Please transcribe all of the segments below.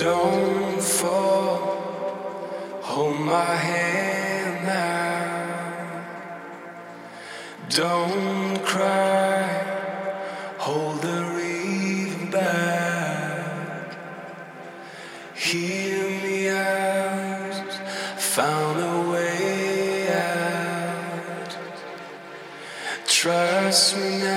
Don't fall, hold my hand now. Don't cry, hold the river back. Hear me out, found a way out. Trust me now,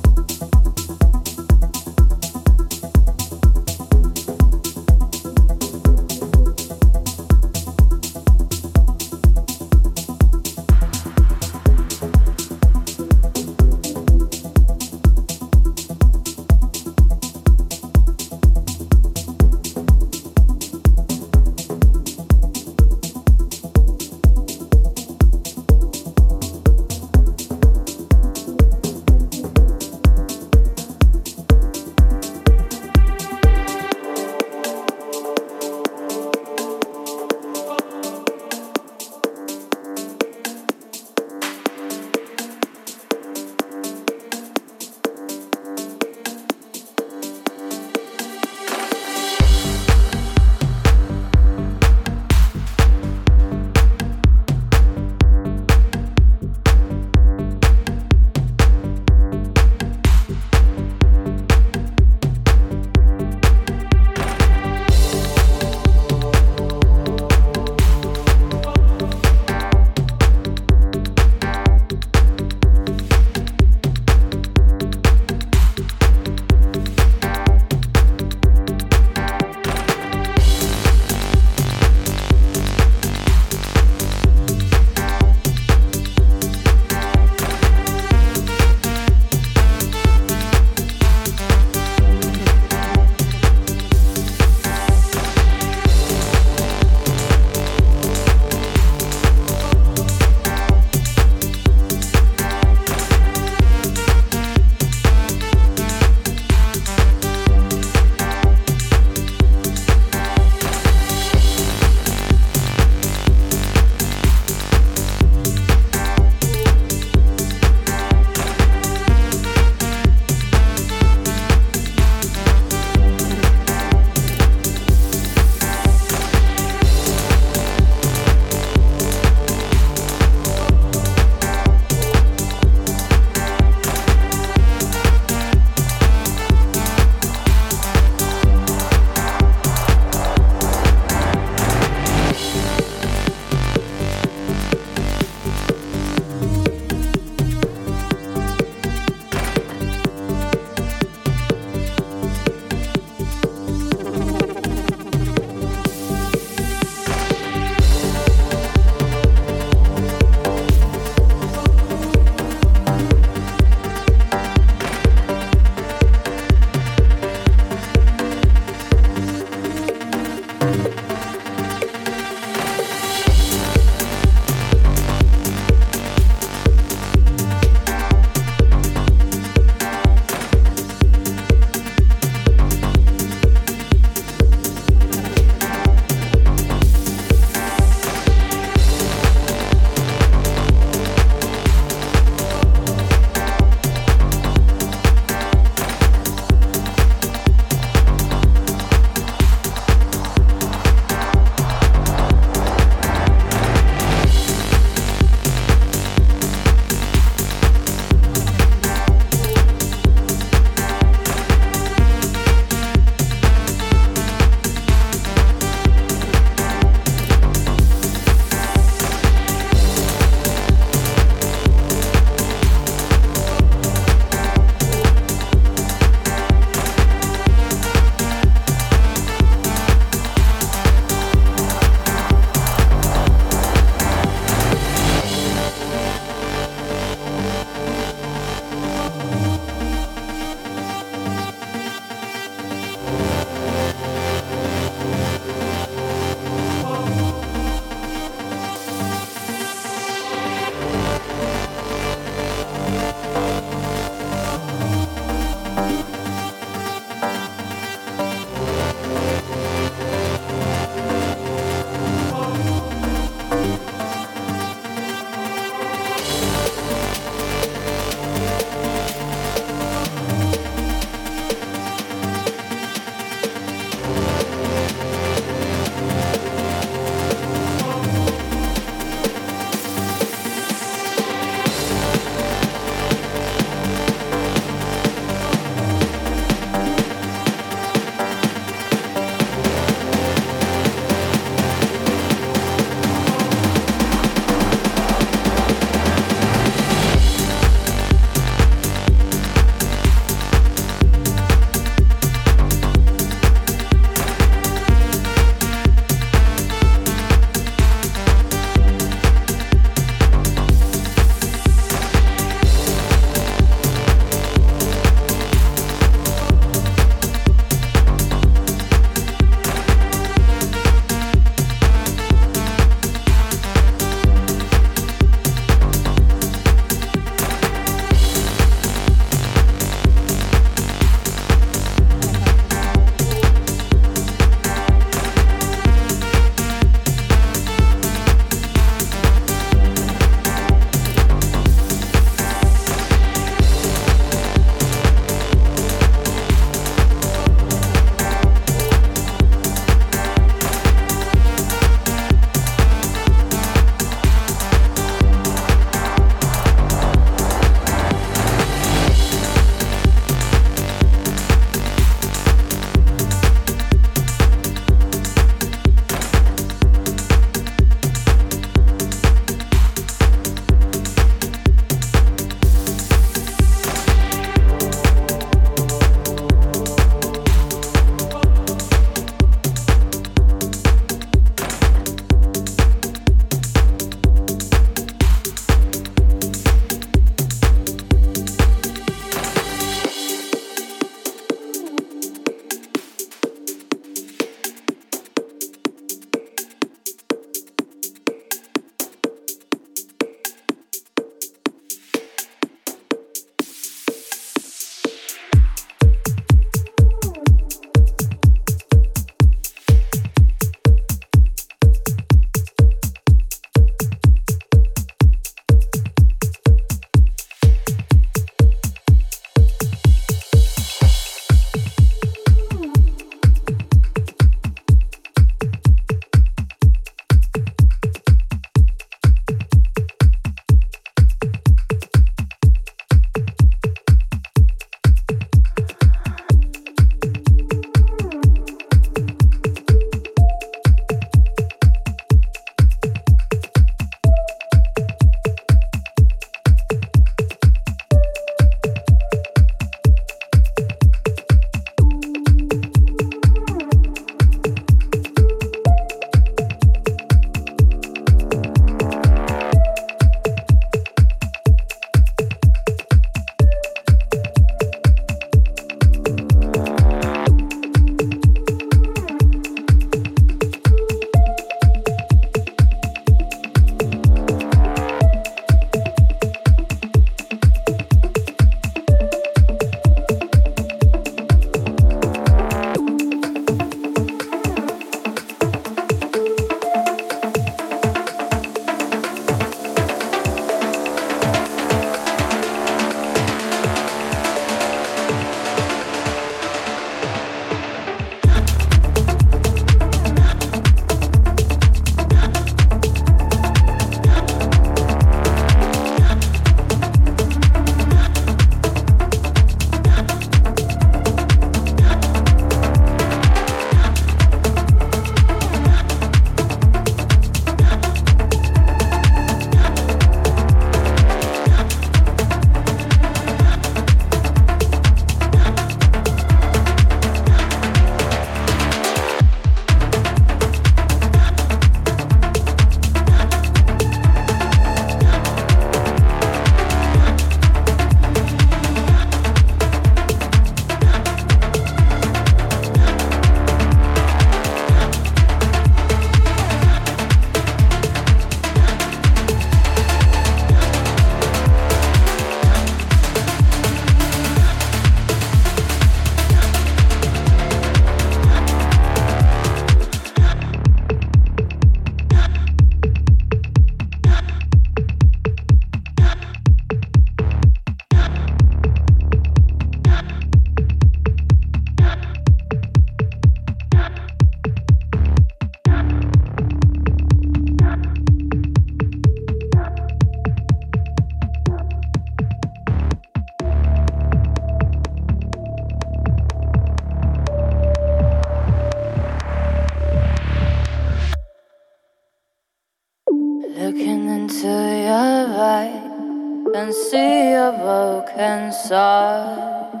broken.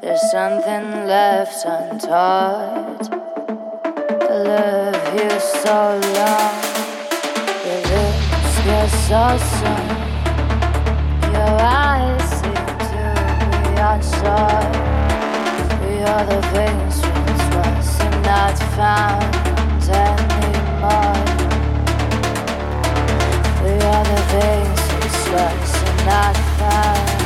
There's something left untouched. I love you so long. Your lips get so sun. Your eyes seem to be outside. We are the things which was not found anymore. We which was not found anymore. We are the things which was not found